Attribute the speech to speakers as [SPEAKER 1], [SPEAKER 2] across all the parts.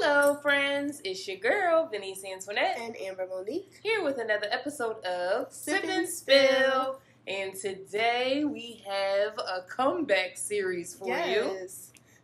[SPEAKER 1] Hello, friends. It's your girl, Venice Antoinette,
[SPEAKER 2] and Amber Monique.
[SPEAKER 1] here with another episode of
[SPEAKER 2] Sip and
[SPEAKER 1] and Spill. And today we have a comeback series for you.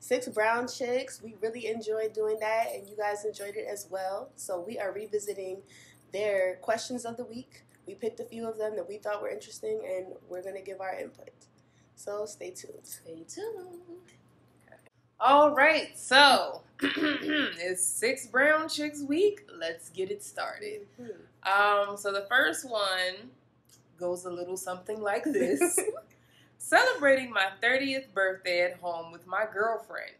[SPEAKER 2] Six Brown Chicks. We really enjoyed doing that, and you guys enjoyed it as well. So we are revisiting their questions of the week. We picked a few of them that we thought were interesting, and we're going to give our input. So stay tuned.
[SPEAKER 1] Stay tuned. All right, so it's Six Brown Chicks Week. Let's get it started. Um, so the first one goes a little something like this. Celebrating my 30th birthday at home with my girlfriend.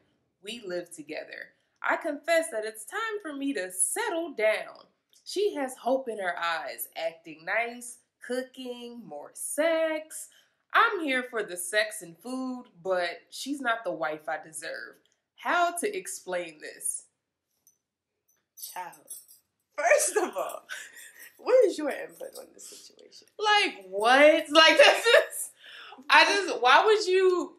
[SPEAKER 1] We live together. I confess that it's time for me to settle down. She has hope in her eyes, acting nice, cooking, more sex. I'm here for the sex and food, but she's not the wife I deserve. How to explain this?
[SPEAKER 2] Child. First of all, what is your input on this situation?
[SPEAKER 1] Like what? Like this just I just why would you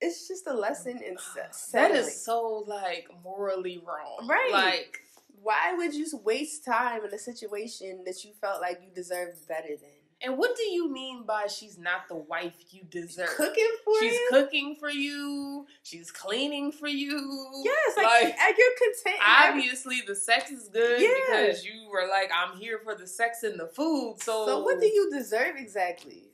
[SPEAKER 2] It's just a lesson in se-
[SPEAKER 1] that is so like morally wrong.
[SPEAKER 2] Right.
[SPEAKER 1] Like
[SPEAKER 2] Why would you waste time in a situation that you felt like you deserved better than?
[SPEAKER 1] And what do you mean by she's not the wife you deserve?
[SPEAKER 2] Cooking for you.
[SPEAKER 1] She's
[SPEAKER 2] you?
[SPEAKER 1] cooking for you. She's cleaning for you.
[SPEAKER 2] Yes, like,
[SPEAKER 1] Like,
[SPEAKER 2] and you're content.
[SPEAKER 1] Obviously, the sex is good
[SPEAKER 2] Yeah.
[SPEAKER 1] because you were like, "I'm here for the sex and the food." So,
[SPEAKER 2] So what do you deserve exactly?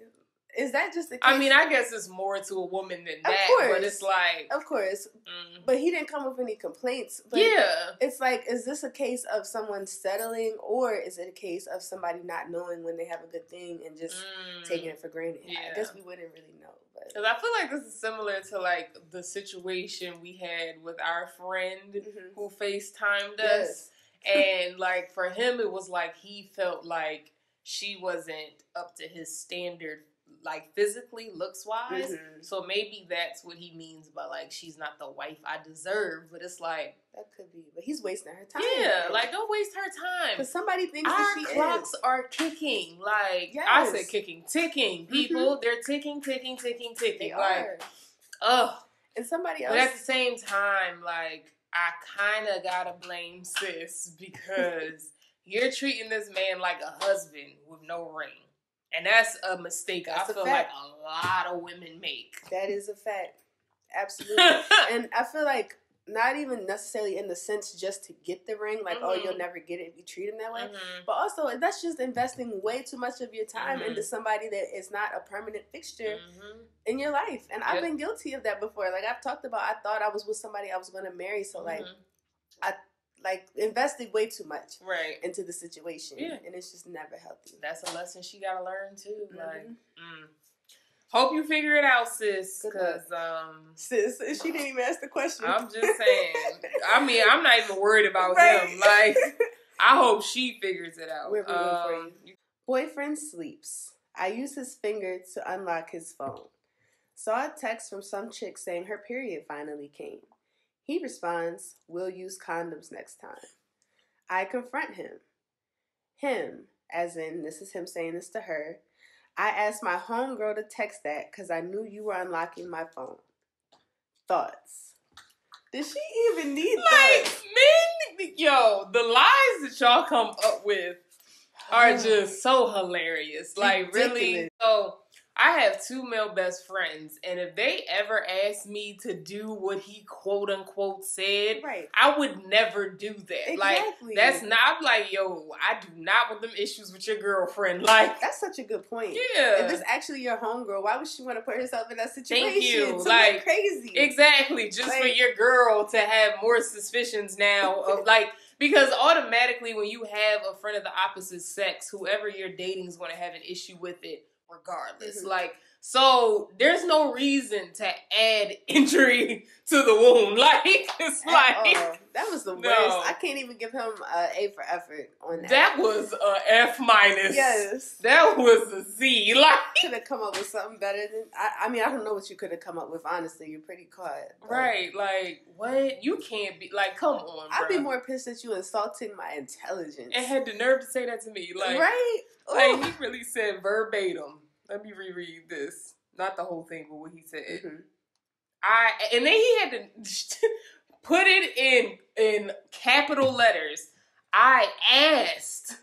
[SPEAKER 2] Is that just the case?
[SPEAKER 1] I mean, I guess it's more to a woman than that, but
[SPEAKER 2] course.
[SPEAKER 1] it's like,
[SPEAKER 2] of course,
[SPEAKER 1] mm,
[SPEAKER 2] but he didn't come with any complaints. But
[SPEAKER 1] yeah,
[SPEAKER 2] It's like, is this a case of someone settling, or is it a case of somebody not knowing when they have a good thing and just
[SPEAKER 1] Mm.
[SPEAKER 2] taking it for granted? I guess we wouldn't really know. But
[SPEAKER 1] Because I feel like this is similar to like the situation we had with our friend
[SPEAKER 2] Mhm.
[SPEAKER 1] who FaceTimed us.
[SPEAKER 2] yes,
[SPEAKER 1] And like for him, it was like he felt like she wasn't up to his standard, like physically, looks wise.
[SPEAKER 2] Mhm.
[SPEAKER 1] So maybe that's what he means by like she's not the wife I deserve. But it's like,
[SPEAKER 2] that could be. But he's wasting her time.
[SPEAKER 1] yeah, like don't waste her time.
[SPEAKER 2] because somebody thinks that
[SPEAKER 1] Our
[SPEAKER 2] she
[SPEAKER 1] clocks
[SPEAKER 2] is.
[SPEAKER 1] are ticking. Like I said, kicking, ticking. People, they're ticking, ticking, ticking, ticking.
[SPEAKER 2] They
[SPEAKER 1] like,
[SPEAKER 2] are.
[SPEAKER 1] ugh.
[SPEAKER 2] And somebody else.
[SPEAKER 1] But at the same time, like I kind of gotta blame sis because you're treating this man like a husband with no ring, and that's a mistake
[SPEAKER 2] That's
[SPEAKER 1] I feel
[SPEAKER 2] fact.
[SPEAKER 1] like a lot of women make.
[SPEAKER 2] That is a fact. Absolutely. and I feel like not even necessarily in the sense just to get the ring, like, oh,
[SPEAKER 1] Mhm.
[SPEAKER 2] you'll never get it if you treat him that way.
[SPEAKER 1] Mhm.
[SPEAKER 2] But also, that's just investing way too much of your time
[SPEAKER 1] Mhm.
[SPEAKER 2] into somebody that is not a permanent fixture
[SPEAKER 1] Mhm.
[SPEAKER 2] in your life. And I've been guilty of that before. Like, I've talked about, I thought I was with somebody I was going to marry. So, like,
[SPEAKER 1] Mhm.
[SPEAKER 2] Like invested way too much
[SPEAKER 1] right.
[SPEAKER 2] into the situation.
[SPEAKER 1] Yeah.
[SPEAKER 2] And it's just never healthy.
[SPEAKER 1] That's a lesson she gotta learn too. Like,
[SPEAKER 2] Mhm.
[SPEAKER 1] mm. hope you figure it out, sis. Because um,
[SPEAKER 2] Sis, she didn't even ask the question.
[SPEAKER 1] I'm just saying. I mean, I'm not even worried about
[SPEAKER 2] Right.
[SPEAKER 1] him. Like, I hope she figures it out.
[SPEAKER 2] We're rooting for
[SPEAKER 1] Um,
[SPEAKER 2] Boyfriend sleeps. I use his finger to unlock his phone. Saw a text from some chick saying her period finally came. He responds, We'll use condoms next time. I confront him. Him, as in, this is him saying this to her. I asked my homegirl to text that because I knew you were unlocking my phone. Thoughts? Did she even need
[SPEAKER 1] Like
[SPEAKER 2] thoughts?
[SPEAKER 1] men, yo, the lies that y'all come up with are just so hilarious. Like really.
[SPEAKER 2] Ridiculous.
[SPEAKER 1] So I have two male best friends, and if they ever asked me to do what he quote unquote said,
[SPEAKER 2] right.
[SPEAKER 1] I would never do that. Like
[SPEAKER 2] Exactly.
[SPEAKER 1] that's not I'm like, yo, I do not want them issues with your girlfriend. Like,
[SPEAKER 2] That's such a good point.
[SPEAKER 1] yeah.
[SPEAKER 2] If it's actually your homegirl, why would she want to put herself in that situation?
[SPEAKER 1] Thank you.
[SPEAKER 2] It's
[SPEAKER 1] Like,
[SPEAKER 2] crazy.
[SPEAKER 1] Exactly, just for your girl to have more suspicions now of like because automatically when you have a friend of the opposite sex, whoever you're dating is going to have an issue with it regardless.
[SPEAKER 2] Mhm.
[SPEAKER 1] Like so, there's no reason to add injury to the wound. Like it's
[SPEAKER 2] At
[SPEAKER 1] like
[SPEAKER 2] all. that was the worst.
[SPEAKER 1] No.
[SPEAKER 2] I can't even give him a A for effort on that.
[SPEAKER 1] that was a F minus.
[SPEAKER 2] yes.
[SPEAKER 1] that was a Z. Like
[SPEAKER 2] Could have come up with something better than. I, I mean, I don't know what you could have come up with. Honestly, you're pretty caught. but
[SPEAKER 1] right, like what? You can't be like, come on,
[SPEAKER 2] I'd be more pissed at you insulting my intelligence.
[SPEAKER 1] and had the nerve to say that to me. Like,
[SPEAKER 2] right?
[SPEAKER 1] Like he really said verbatim. Let me reread this. Not the whole thing, but what he said.
[SPEAKER 2] Mhm.
[SPEAKER 1] I and then he had to put it in in capital letters. I asked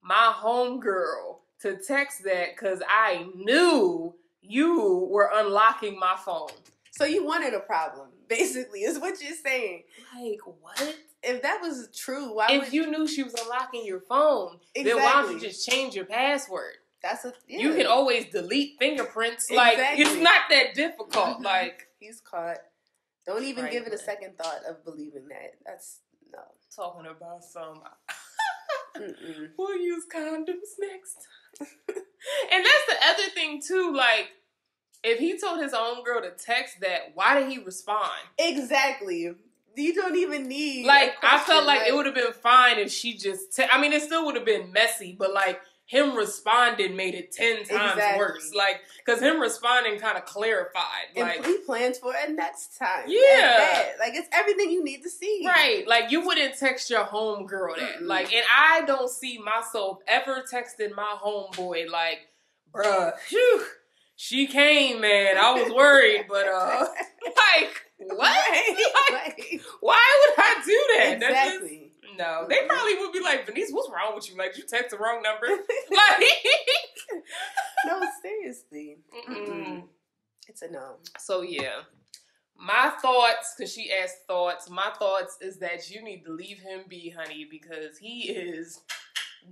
[SPEAKER 1] my homegirl to text that because I knew you were unlocking my phone.
[SPEAKER 2] So you wanted a problem, basically, is what you're saying.
[SPEAKER 1] Like what?
[SPEAKER 2] If that was true, why
[SPEAKER 1] if
[SPEAKER 2] would
[SPEAKER 1] you knew she was unlocking your phone,
[SPEAKER 2] exactly.
[SPEAKER 1] then why don't you just change your password?
[SPEAKER 2] That's a yeah.
[SPEAKER 1] You can always delete fingerprints. Like it's not that difficult.
[SPEAKER 2] Mhm.
[SPEAKER 1] Like
[SPEAKER 2] He's caught. Don't even give it a second thought of believing that. That's no.
[SPEAKER 1] talking about some. We'll use condoms next. and that's the other thing too. Like, if he told his own girl to text that, why did he respond?
[SPEAKER 2] Exactly. You don't even need.
[SPEAKER 1] Like, I felt
[SPEAKER 2] question,
[SPEAKER 1] like, it would have been fine if she just. Te- I mean, it still would have been messy, but like him responding made it ten times
[SPEAKER 2] Exactly.
[SPEAKER 1] worse. Like, because him responding kind of clarified.
[SPEAKER 2] And
[SPEAKER 1] Like,
[SPEAKER 2] he plans for it next time.
[SPEAKER 1] Yeah.
[SPEAKER 2] Like it's everything you need to see.
[SPEAKER 1] Right, like you wouldn't text your homegirl that.
[SPEAKER 2] Mm-mm.
[SPEAKER 1] Like, and I don't see myself ever texting my homeboy like, bruh, phew, she came, man. I was worried, but uh, like, what?
[SPEAKER 2] Right.
[SPEAKER 1] Like,
[SPEAKER 2] Like,
[SPEAKER 1] why would I do that?
[SPEAKER 2] Exactly.
[SPEAKER 1] No, they probably would be like, Venice, what's wrong with you? Like, you text the wrong number. like,
[SPEAKER 2] no, seriously.
[SPEAKER 1] mm-mm.
[SPEAKER 2] It's a no.
[SPEAKER 1] So yeah. My thoughts, because she asked thoughts, my thoughts is that you need to leave him be, honey, because he is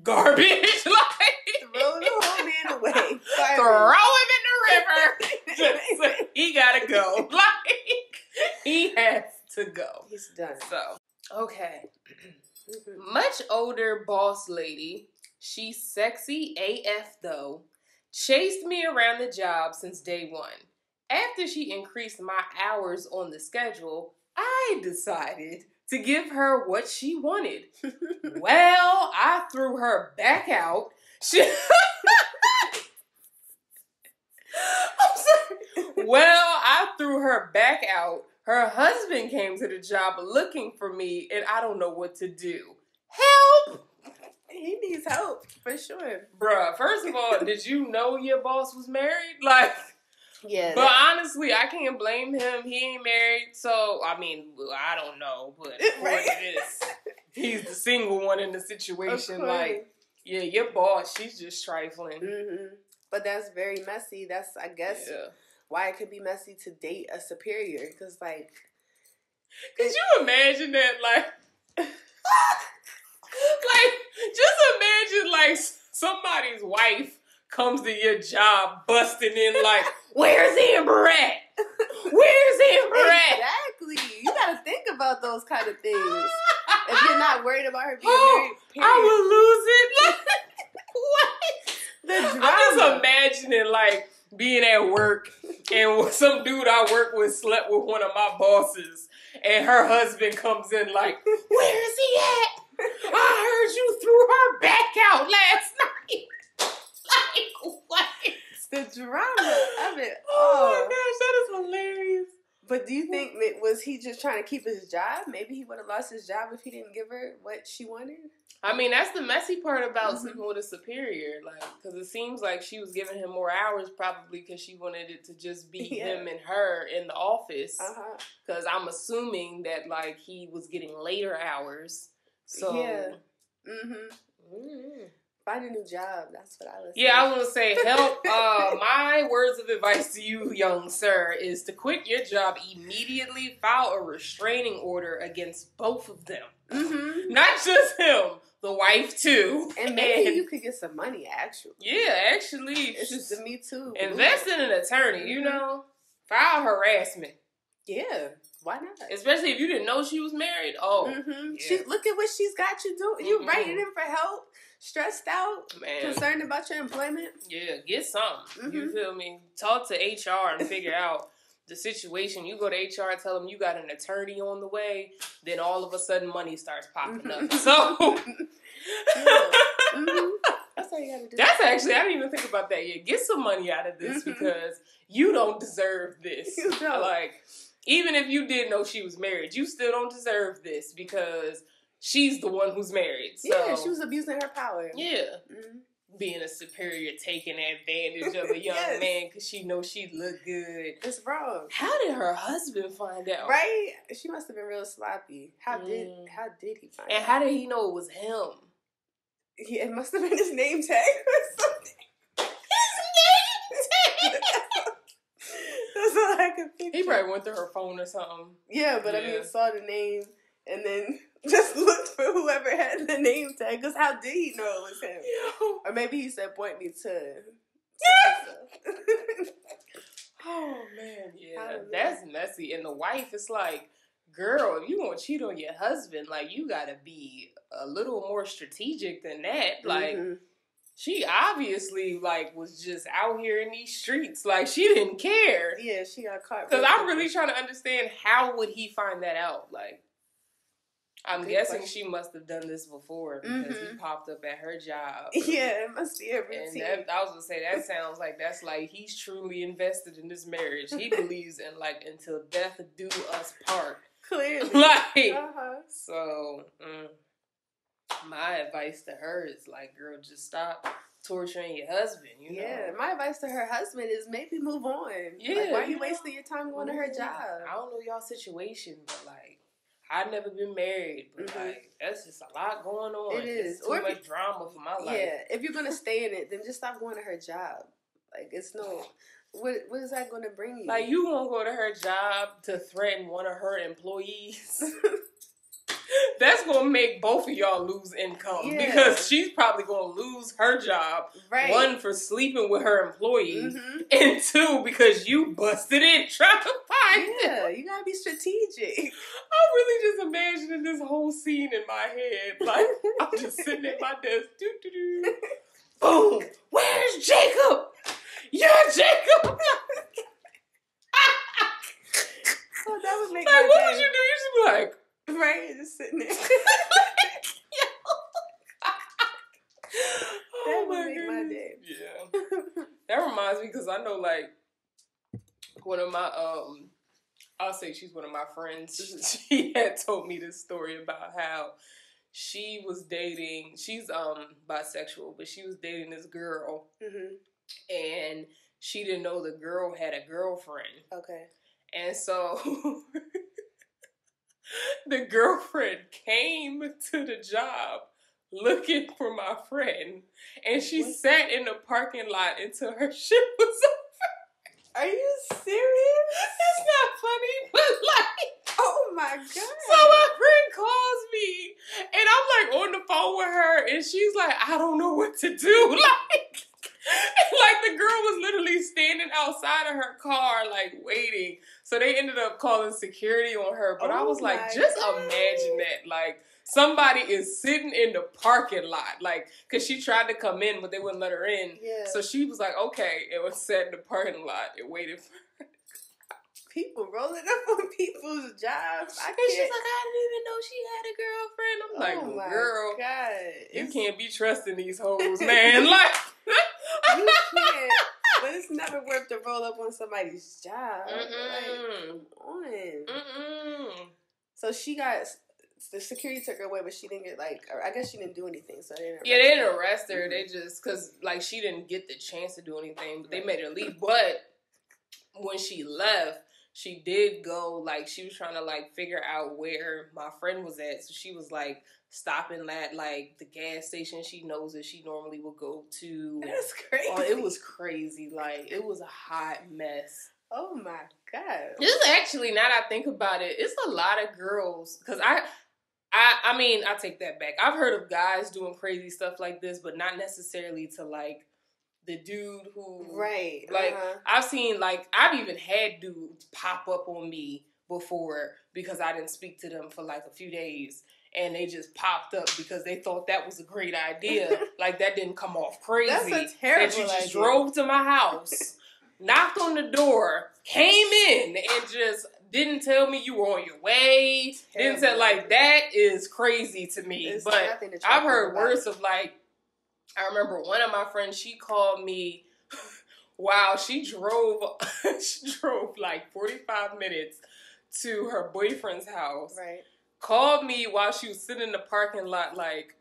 [SPEAKER 1] garbage. like
[SPEAKER 2] Throw the whole man away.
[SPEAKER 1] throw him in the river. Just- he gotta go. Like he has to go.
[SPEAKER 2] He's done.
[SPEAKER 1] So okay.
[SPEAKER 2] Mhm.
[SPEAKER 1] Much older boss lady. She's sexy AF though. Chased me around the job since day one. After she increased my hours on the schedule, I decided to give her what she wanted. well, I threw her back out. She- I'm sorry. Well, I threw her back out. Her husband came to the job looking for me, and I don't know what to do. Help!
[SPEAKER 2] he needs help for sure.
[SPEAKER 1] Bruh, first of all, did you know your boss was married? Like,
[SPEAKER 2] Yeah.
[SPEAKER 1] but honestly, I can't blame him. He ain't married, so I mean, I don't know, but
[SPEAKER 2] Right.
[SPEAKER 1] to this, he's the single one in the situation. Like, yeah, your boss, she's just trifling.
[SPEAKER 2] Mhm. But that's very messy. That's I guess
[SPEAKER 1] Yeah.
[SPEAKER 2] Why it could be messy to date a superior because like
[SPEAKER 1] Could you imagine that? Like, like just imagine like somebody's wife comes to your job busting in like, "Where's Amber at? Where's Amber at?"
[SPEAKER 2] exactly you gotta think about those kind of things if you're not worried about her being
[SPEAKER 1] Oh,
[SPEAKER 2] married. Period.
[SPEAKER 1] I would lose it. Like, what?
[SPEAKER 2] the drama.
[SPEAKER 1] I'm just imagining like being at work and some dude I work with slept with one of my bosses, and her husband comes in like, "Where is he at? I heard you threw her back out last night." like what?
[SPEAKER 2] the drama of it.
[SPEAKER 1] Oh
[SPEAKER 2] all.
[SPEAKER 1] my gosh, that is hilarious.
[SPEAKER 2] But do you think that- was he just trying to keep his job? Maybe he would have lost his job if he didn't give her what she wanted.
[SPEAKER 1] I mean, that's the messy part about
[SPEAKER 2] Mhm.
[SPEAKER 1] sleeping with a superior, like, because it seems like she was giving him more hours, probably because she wanted it to just be
[SPEAKER 2] Yeah.
[SPEAKER 1] him and her in the office. Because I'm assuming that like he was getting later hours. So
[SPEAKER 2] Yeah. Mm-hmm.
[SPEAKER 1] Mm.
[SPEAKER 2] Find a new job. That's what I was.
[SPEAKER 1] Yeah, I was gonna say help. Uh, my words of advice to you, young sir, is to quit your job immediately. File a restraining order against both of them,
[SPEAKER 2] Mm-hmm.
[SPEAKER 1] not just him, the wife too.
[SPEAKER 2] And maybe you could get some money. Actually,
[SPEAKER 1] yeah, actually,
[SPEAKER 2] it's just the Me Too.
[SPEAKER 1] invest in an attorney. You
[SPEAKER 2] Mhm.
[SPEAKER 1] know, file harassment,
[SPEAKER 2] Yeah. Why not?
[SPEAKER 1] especially if you didn't know she was married. Oh
[SPEAKER 2] hmm
[SPEAKER 1] yeah.
[SPEAKER 2] She look at what she's got you doing. You
[SPEAKER 1] Mhm.
[SPEAKER 2] writing in for help, stressed out,
[SPEAKER 1] man,
[SPEAKER 2] concerned about your employment.
[SPEAKER 1] Yeah, get some. You
[SPEAKER 2] Mhm.
[SPEAKER 1] feel me? Talk to HR and figure out the situation. You go to HR tell them you got an attorney on the way, then all of a sudden money starts popping up.
[SPEAKER 2] Mhm.
[SPEAKER 1] So
[SPEAKER 2] hmm That's all you gotta do.
[SPEAKER 1] that's actually I didn't even think about that yet. Get some money out of this
[SPEAKER 2] Mhm.
[SPEAKER 1] because you don't deserve this.
[SPEAKER 2] You don't.
[SPEAKER 1] Like even if you did know she was married, you still don't deserve this because she's the one who's married. So
[SPEAKER 2] yeah, she was abusing her power.
[SPEAKER 1] yeah.
[SPEAKER 2] Mhm.
[SPEAKER 1] being a superior, taking advantage of a young
[SPEAKER 2] Yes.
[SPEAKER 1] man because she knows she look good.
[SPEAKER 2] It's wrong.
[SPEAKER 1] How did her husband find out?
[SPEAKER 2] Right? She must have been real sloppy. How did
[SPEAKER 1] Mm.
[SPEAKER 2] how did he find
[SPEAKER 1] And
[SPEAKER 2] out?
[SPEAKER 1] how did he know it was him?
[SPEAKER 2] He, it must have been his name tag or something. That's all I could picture.
[SPEAKER 1] He probably went through her phone or something.
[SPEAKER 2] Yeah, but I mean, saw the name and then just looked for whoever had the name tag. Because how did he know it was him? Or maybe he said, "Point me to." to
[SPEAKER 1] Oh man, yeah, that's messy. And the wife is like, girl, if you want to cheat on your husband, like you gotta be a little more strategic than that. Like
[SPEAKER 2] Mhm.
[SPEAKER 1] She obviously like was just out here in these streets, like she didn't care.
[SPEAKER 2] yeah, she got caught.
[SPEAKER 1] Because I'm really trying to understand how would he find that out? Like, I'm
[SPEAKER 2] Good
[SPEAKER 1] guessing
[SPEAKER 2] question.
[SPEAKER 1] she must have done this before because he
[SPEAKER 2] Mhm.
[SPEAKER 1] popped up at her job.
[SPEAKER 2] Yeah, it must be a
[SPEAKER 1] And
[SPEAKER 2] routine.
[SPEAKER 1] that, I was gonna say that sounds like that's like he's truly invested in this marriage. He believes in like until death do us part.
[SPEAKER 2] Clearly.
[SPEAKER 1] Like
[SPEAKER 2] uh-huh.
[SPEAKER 1] so, mm, my advice to her is like, girl, just stop torturing your husband. You know.
[SPEAKER 2] Yeah, my advice to her husband is maybe move on.
[SPEAKER 1] Yeah,
[SPEAKER 2] like, why are
[SPEAKER 1] you
[SPEAKER 2] you
[SPEAKER 1] know?
[SPEAKER 2] wasting your time going to her job?
[SPEAKER 1] I don't know y'all situation, but like. I've never been married, but
[SPEAKER 2] Mhm.
[SPEAKER 1] like that's just a lot going on.
[SPEAKER 2] It
[SPEAKER 1] It's too
[SPEAKER 2] Or
[SPEAKER 1] much drama for my life.
[SPEAKER 2] Yeah, if you're gonna stay in it, then just stop going to her job. Like it's no, what what is that gonna bring you?
[SPEAKER 1] Like you gonna go to her job to threaten one of her employees? That's gonna make both of y'all lose income
[SPEAKER 2] Yeah.
[SPEAKER 1] because she's probably gonna lose her job.
[SPEAKER 2] right?
[SPEAKER 1] One for sleeping with her employee,
[SPEAKER 2] hmm
[SPEAKER 1] and two because you busted in trying to find.
[SPEAKER 2] Yeah, you gotta be strategic.
[SPEAKER 1] I'm really just imagining this whole scene in my head. Like I'm just sitting at my desk. Doo, doo, doo. Boom! Where's Jacob? You're Jacob.
[SPEAKER 2] Oh, that would make
[SPEAKER 1] Like, what would you do? You should be like.
[SPEAKER 2] Right, just sitting there.
[SPEAKER 1] oh
[SPEAKER 2] would
[SPEAKER 1] my
[SPEAKER 2] make my day.
[SPEAKER 1] Yeah. That reminds me because I know like one of my um I'll say she's one of my friends. She had told me this story about how she was dating she's um bisexual, but she was dating this girl
[SPEAKER 2] hmm
[SPEAKER 1] and she didn't know the girl had a girlfriend.
[SPEAKER 2] Okay.
[SPEAKER 1] And so the girlfriend came to the job looking for my friend. And she
[SPEAKER 2] What?
[SPEAKER 1] sat in the parking lot until her shit was over.
[SPEAKER 2] Are you serious?
[SPEAKER 1] It's not funny, but like,
[SPEAKER 2] Oh my god.
[SPEAKER 1] so my friend calls me and I'm like on the phone with her and she's like, I don't know what to do. Like, like the girl was literally standing outside of her car, like waiting. So they ended up calling security on her. But I
[SPEAKER 2] Oh
[SPEAKER 1] was like, just
[SPEAKER 2] God.
[SPEAKER 1] imagine that. Like somebody is sitting in the parking lot, like, cause she tried to come in, but they wouldn't let her in.
[SPEAKER 2] yeah.
[SPEAKER 1] So she was like, okay, it was sat in the parking lot and waited for
[SPEAKER 2] people rolling up on people's jobs. I
[SPEAKER 1] And she's
[SPEAKER 2] can't.
[SPEAKER 1] like, I didn't even know she had a girlfriend. I'm like,
[SPEAKER 2] oh my
[SPEAKER 1] girl,
[SPEAKER 2] god.
[SPEAKER 1] you
[SPEAKER 2] It's-
[SPEAKER 1] can't be trusting these hoes, man. like,
[SPEAKER 2] You can't. But it's never worth to roll up on somebody's job. Like,
[SPEAKER 1] Mm-mm.
[SPEAKER 2] come on.
[SPEAKER 1] Mm-mm.
[SPEAKER 2] So she got the security took her away, but she didn't get like. I guess she didn't do anything. So they didn't.
[SPEAKER 1] Yeah, they didn't
[SPEAKER 2] her.
[SPEAKER 1] arrest her.
[SPEAKER 2] Mhm.
[SPEAKER 1] They just because like she didn't get the chance to do anything, but they made her leave. But when she left, she did go like she was trying to like figure out where my friend was at. So she was like stopping at like the gas station she knows that she normally would go to.
[SPEAKER 2] That's crazy.
[SPEAKER 1] Oh, it was crazy. Like it was a hot mess.
[SPEAKER 2] Oh my god.
[SPEAKER 1] This is actually now that I think about it, it's a lot of girls because I, I, I mean, I take that back. I've heard of guys doing crazy stuff like this, but not necessarily to like the dude who.
[SPEAKER 2] Right.
[SPEAKER 1] Like
[SPEAKER 2] uh-huh.
[SPEAKER 1] I've seen, like I've even had dudes pop up on me before because I didn't speak to them for like a few days. And they just popped up because they thought that was a great idea. like that didn't come off crazy.
[SPEAKER 2] That's a terrible
[SPEAKER 1] that you just
[SPEAKER 2] idea.
[SPEAKER 1] drove to my house, knocked on the door, came in, and just didn't tell me you were on your way. Didn't say like that is crazy to me.
[SPEAKER 2] There's
[SPEAKER 1] but I've heard words of like, I remember one of my friends, she called me. Wow, she drove. she drove like forty five minutes to her boyfriend's house.
[SPEAKER 2] Right.
[SPEAKER 1] Called me while she was sitting in the parking lot, like,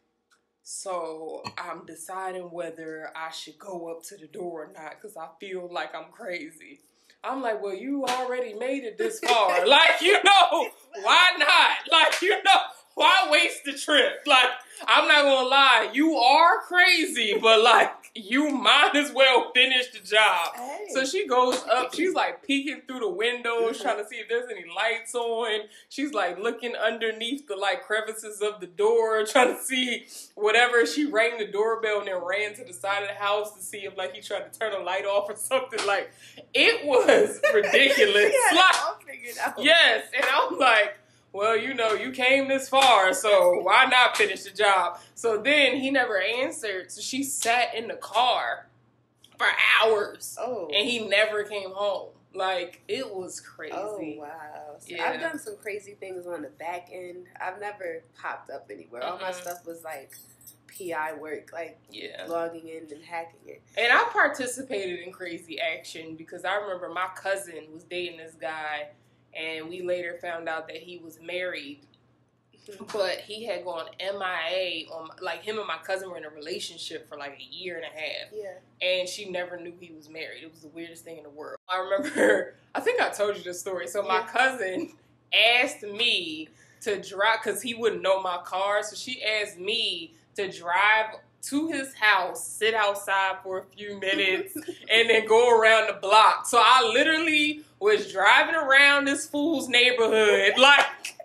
[SPEAKER 1] So I'm deciding whether I should go up to the door or not because I feel like I'm crazy. I'm like, well, you already made it this far. like, you know, why not? Like, you know, why waste the trip? Like, I'm not gonna lie, you are crazy, but like, you might as well finish the job.
[SPEAKER 2] Hey.
[SPEAKER 1] So she goes up, she's like peeking through the windows, trying to see if there's any lights on. She's like looking underneath the like crevices of the door, trying to see whatever. She rang the doorbell and then ran to the side of the house to see if like he tried to turn a light off or something. Like, it was ridiculous.
[SPEAKER 2] It
[SPEAKER 1] like,
[SPEAKER 2] all figured out.
[SPEAKER 1] Yes, and I'm like, well, you know, you came this far, so why not finish the job? So then he never answered, so she sat in the car for hours,
[SPEAKER 2] Oh.
[SPEAKER 1] and he never came home. Like it was crazy.
[SPEAKER 2] Oh wow! So
[SPEAKER 1] Yeah.
[SPEAKER 2] I've done some crazy things on the back end. I've never popped up anywhere. All my stuff was like PI work, like
[SPEAKER 1] Yeah.
[SPEAKER 2] logging in and hacking it.
[SPEAKER 1] And I participated in crazy action because I remember my cousin was dating this guy, and we later found out that he was married but he had gone MIA on like him and my cousin were in a relationship for like a year and a half,
[SPEAKER 2] Yeah.
[SPEAKER 1] and she never knew he was married. It was the weirdest thing in the world. I remember, I think I told you this story. So my
[SPEAKER 2] Yeah.
[SPEAKER 1] cousin asked me to drive because he wouldn't know my car, so she asked me to drive to his house, sit outside for a few minutes, and then go around the block. So I literally was driving around this fool's neighborhood, like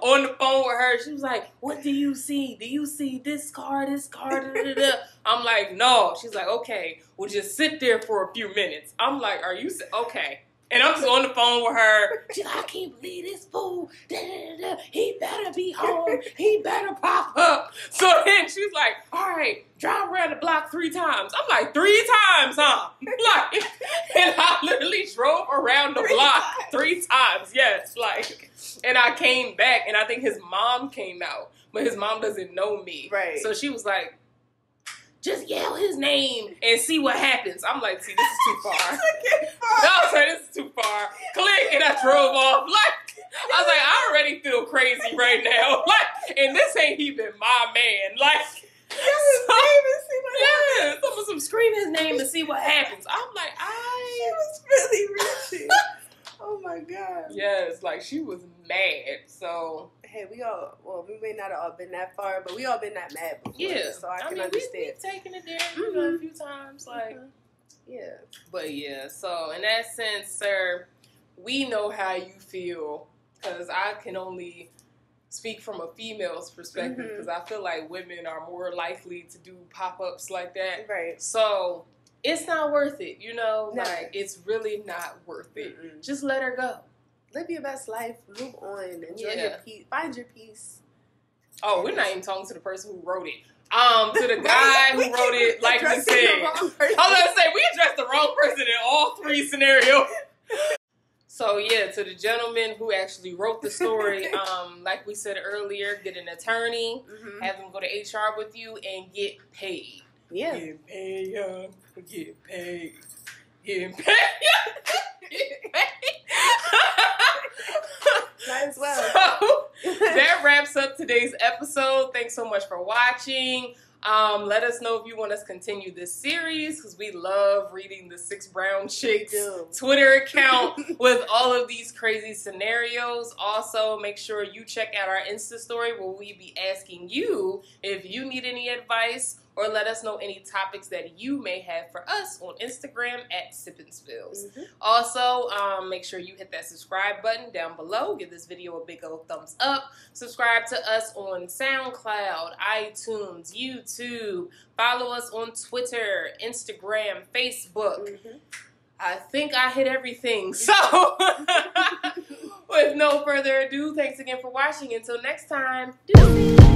[SPEAKER 1] on the phone with her. She was like, "What do you see? Do you see this car? This car?" Da, da, da. I'm like, "No." She's like, "Okay, we'll just sit there for a few minutes." I'm like, "Are you okay?" And I'm just on the phone with her. She's like, "I can't believe this fool. Da, da, da. He better be home. He better pop up." So then she's like, "All right, drive around the block three times." I'm like, three times, huh?" Like, and I literally drove around the
[SPEAKER 2] Three
[SPEAKER 1] block
[SPEAKER 2] times.
[SPEAKER 1] three times. Yes, like, and I came back, and I think his mom came out, but his mom doesn't know me,
[SPEAKER 2] Right.
[SPEAKER 1] So she was like, "Just yell his name and see what happens." I'm like, "See, this is too far." No, I was like, "This is too far." Click, and I drove off. Like, I was like, "I already feel crazy right now." Like, and this ain't even my man. Like. Yeah, someone some scream his name and see what happens. I'm like,
[SPEAKER 2] She
[SPEAKER 1] I
[SPEAKER 2] was really reaching. oh my god.
[SPEAKER 1] yes, like she was mad. So
[SPEAKER 2] Hey, we all well, we may not have all been that far, but we all been that mad before.
[SPEAKER 1] yeah,
[SPEAKER 2] So I can
[SPEAKER 1] mean,
[SPEAKER 2] understand.
[SPEAKER 1] We, we've taken it there, you know, a few times, like.
[SPEAKER 2] Mhm. Yeah.
[SPEAKER 1] But yeah, so in that sense, sir, we know how you feel because I can only speak from a female's perspective because I feel like women are more likely to do pop ups like that.
[SPEAKER 2] Right.
[SPEAKER 1] So it's not worth it, you know.
[SPEAKER 2] No.
[SPEAKER 1] Like it's really not worth it.
[SPEAKER 2] Mm-mm.
[SPEAKER 1] Just let her go.
[SPEAKER 2] Live your best life. Move on. Enjoy
[SPEAKER 1] Yeah.
[SPEAKER 2] your peace. Find your peace.
[SPEAKER 1] Oh, we're not even talking to the person who wrote it. Um, to the guy who wrote it, like we said. I was gonna say we addressed the wrong person in all three scenarios. So yeah, to the gentleman who actually wrote the story, um, like we said earlier, get an attorney,
[SPEAKER 2] Mhm.
[SPEAKER 1] have them go to HR with you, and get paid.
[SPEAKER 2] Yeah.
[SPEAKER 1] Get paid, young. Get paid. Get paid. Get paid.
[SPEAKER 2] Might as well.
[SPEAKER 1] So, that wraps up today's episode. Thanks so much for watching. Um, let us know if you want us to continue this series because we love reading the Six Brown Chicks. Twitter account with all of these crazy scenarios. Also, make sure you check out our Insta story where we be asking you if you need any advice or let us know any topics that you may have for us on Instagram at Sippin' Spills.
[SPEAKER 2] Mhm.
[SPEAKER 1] Also, um, make sure you hit that subscribe button down below. Give this video a big old thumbs up. Subscribe to us on SoundCloud, iTunes, YouTube. Follow us on Twitter, Instagram, Facebook.
[SPEAKER 2] Mhm.
[SPEAKER 1] I think I hit everything. So, with no further ado, thanks again for watching. Until next time, deuces.